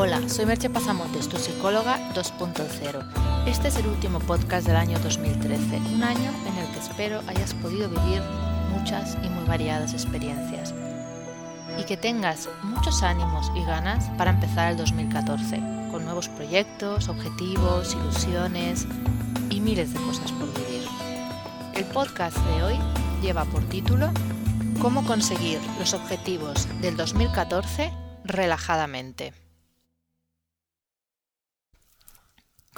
Hola, soy Merche Pasamontes, tu psicóloga 2.0. Este es el último podcast del año 2013, un año en el que espero hayas podido vivir muchas y muy variadas experiencias y que tengas muchos ánimos y ganas para empezar el 2014, con nuevos proyectos, objetivos, ilusiones y miles de cosas por vivir. El podcast de hoy lleva por título Cómo conseguir los objetivos del 2014 relajadamente.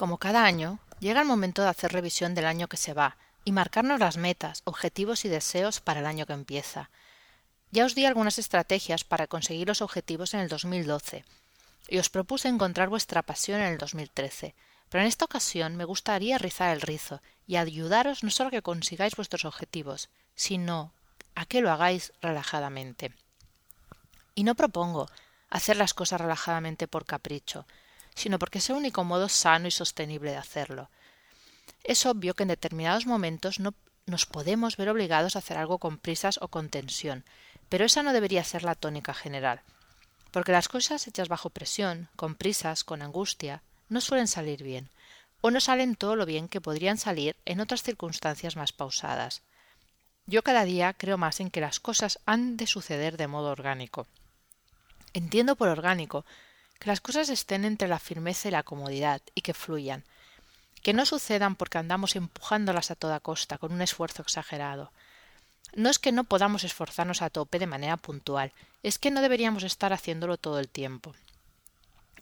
Como cada año, llega el momento de hacer revisión del año que se va y marcarnos las metas, objetivos y deseos para el año que empieza. Ya os di algunas estrategias para conseguir los objetivos en el 2012 y os propuse encontrar vuestra pasión en el 2013, pero en esta ocasión me gustaría rizar el rizo y ayudaros no solo a que consigáis vuestros objetivos, sino a que lo hagáis relajadamente. Y no propongo hacer las cosas relajadamente por capricho, sino porque es el único modo sano y sostenible de hacerlo. Es obvio que en determinados momentos no nos podemos ver obligados a hacer algo con prisas o con tensión, pero esa no debería ser la tónica general, porque las cosas hechas bajo presión, con prisas, con angustia, no suelen salir bien, o no salen todo lo bien que podrían salir en otras circunstancias más pausadas. Yo cada día creo más en que las cosas han de suceder de modo orgánico. Entiendo por orgánico que las cosas estén entre la firmeza y la comodidad y que fluyan, que no sucedan porque andamos empujándolas a toda costa con un esfuerzo exagerado. No es que no podamos esforzarnos a tope de manera puntual, es que no deberíamos estar haciéndolo todo el tiempo.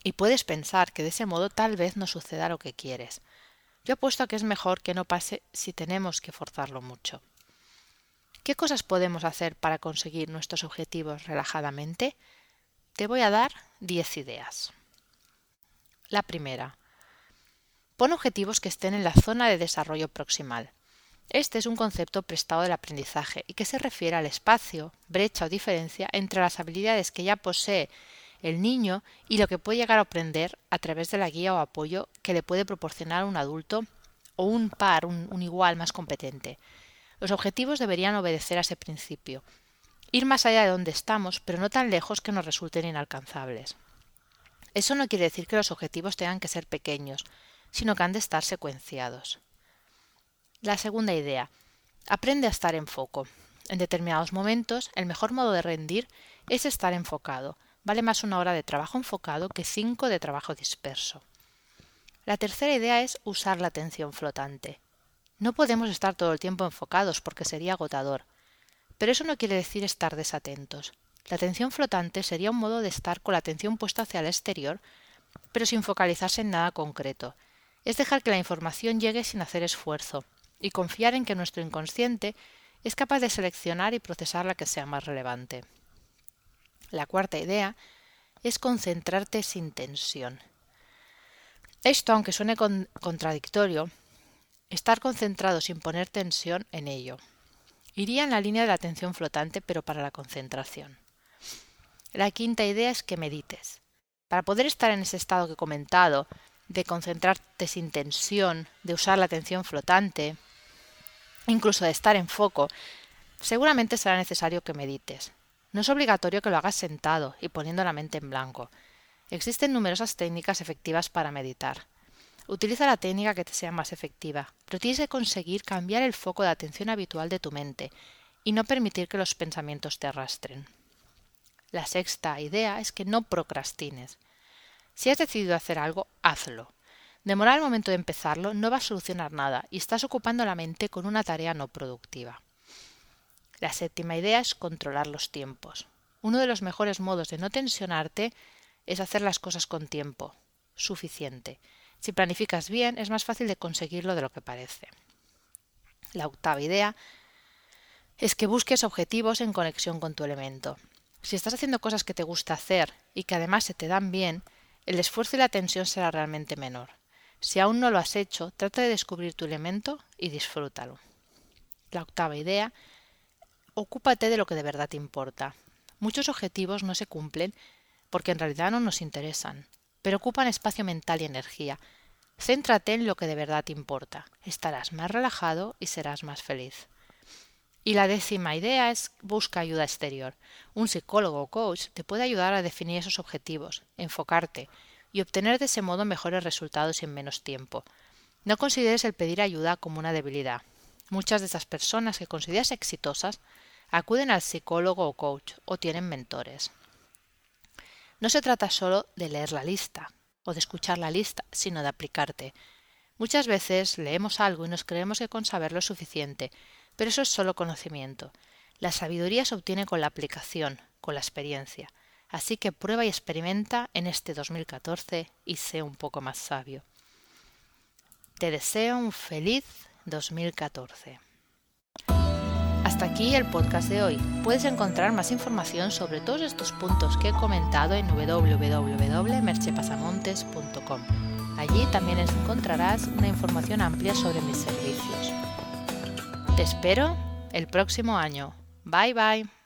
Y puedes pensar que de ese modo tal vez no suceda lo que quieres. Yo apuesto a que es mejor que no pase si tenemos que forzarlo mucho. ¿Qué cosas podemos hacer para conseguir nuestros objetivos relajadamente? Te voy a dar 10 ideas. La primera. Pon objetivos que estén en la zona de desarrollo proximal. Este es un concepto prestado del aprendizaje y que se refiere al espacio, brecha o diferencia entre las habilidades que ya posee el niño y lo que puede llegar a aprender a través de la guía o apoyo que le puede proporcionar un adulto o un par, un, un igual más competente. Los objetivos deberían obedecer a ese principio ir más allá de donde estamos, pero no tan lejos que nos resulten inalcanzables. Eso no quiere decir que los objetivos tengan que ser pequeños, sino que han de estar secuenciados. La segunda idea. Aprende a estar en foco. En determinados momentos, el mejor modo de rendir es estar enfocado. Vale más una hora de trabajo enfocado que cinco de trabajo disperso. La tercera idea es usar la atención flotante. No podemos estar todo el tiempo enfocados porque sería agotador. Pero eso no quiere decir estar desatentos. La atención flotante sería un modo de estar con la atención puesta hacia el exterior, pero sin focalizarse en nada concreto. Es dejar que la información llegue sin hacer esfuerzo, y confiar en que nuestro inconsciente es capaz de seleccionar y procesar la que sea más relevante. La cuarta idea es concentrarte sin tensión. Esto, aunque suene contradictorio, estar concentrado sin poner tensión en ello. Iría en la línea de la atención flotante, pero para la concentración. La quinta idea es que medites. Para poder estar en ese estado que he comentado, de concentrarte sin tensión, de usar la atención flotante, incluso de estar en foco, seguramente será necesario que medites. No es obligatorio que lo hagas sentado y poniendo la mente en blanco. Existen numerosas técnicas efectivas para meditar. Utiliza la técnica que te sea más efectiva, pero tienes que conseguir cambiar el foco de atención habitual de tu mente y no permitir que los pensamientos te arrastren. La sexta idea es que no procrastines. Si has decidido hacer algo, hazlo. Demorar el momento de empezarlo no va a solucionar nada y estás ocupando la mente con una tarea no productiva. La séptima idea es controlar los tiempos. Uno de los mejores modos de no tensionarte es hacer las cosas con tiempo suficiente si planificas bien, es más fácil de conseguirlo de lo que parece. La octava idea es que busques objetivos en conexión con tu elemento. Si estás haciendo cosas que te gusta hacer y que además se te dan bien, el esfuerzo y la tensión será realmente menor. Si aún no lo has hecho, trata de descubrir tu elemento y disfrútalo. La octava idea, ocúpate de lo que de verdad te importa. Muchos objetivos no se cumplen porque en realidad no nos interesan pero ocupan espacio mental y energía. Céntrate en lo que de verdad te importa. Estarás más relajado y serás más feliz. Y la décima idea es busca ayuda exterior. Un psicólogo o coach te puede ayudar a definir esos objetivos, enfocarte, y obtener de ese modo mejores resultados en menos tiempo. No consideres el pedir ayuda como una debilidad. Muchas de esas personas que consideras exitosas acuden al psicólogo o coach o tienen mentores. No se trata solo de leer la lista o de escuchar la lista, sino de aplicarte. Muchas veces leemos algo y nos creemos que con saberlo es suficiente, pero eso es solo conocimiento. La sabiduría se obtiene con la aplicación, con la experiencia. Así que prueba y experimenta en este 2014 y sé un poco más sabio. Te deseo un feliz 2014. Hasta aquí el podcast de hoy. Puedes encontrar más información sobre todos estos puntos que he comentado en www.merchepasamontes.com. Allí también encontrarás una información amplia sobre mis servicios. Te espero el próximo año. Bye bye.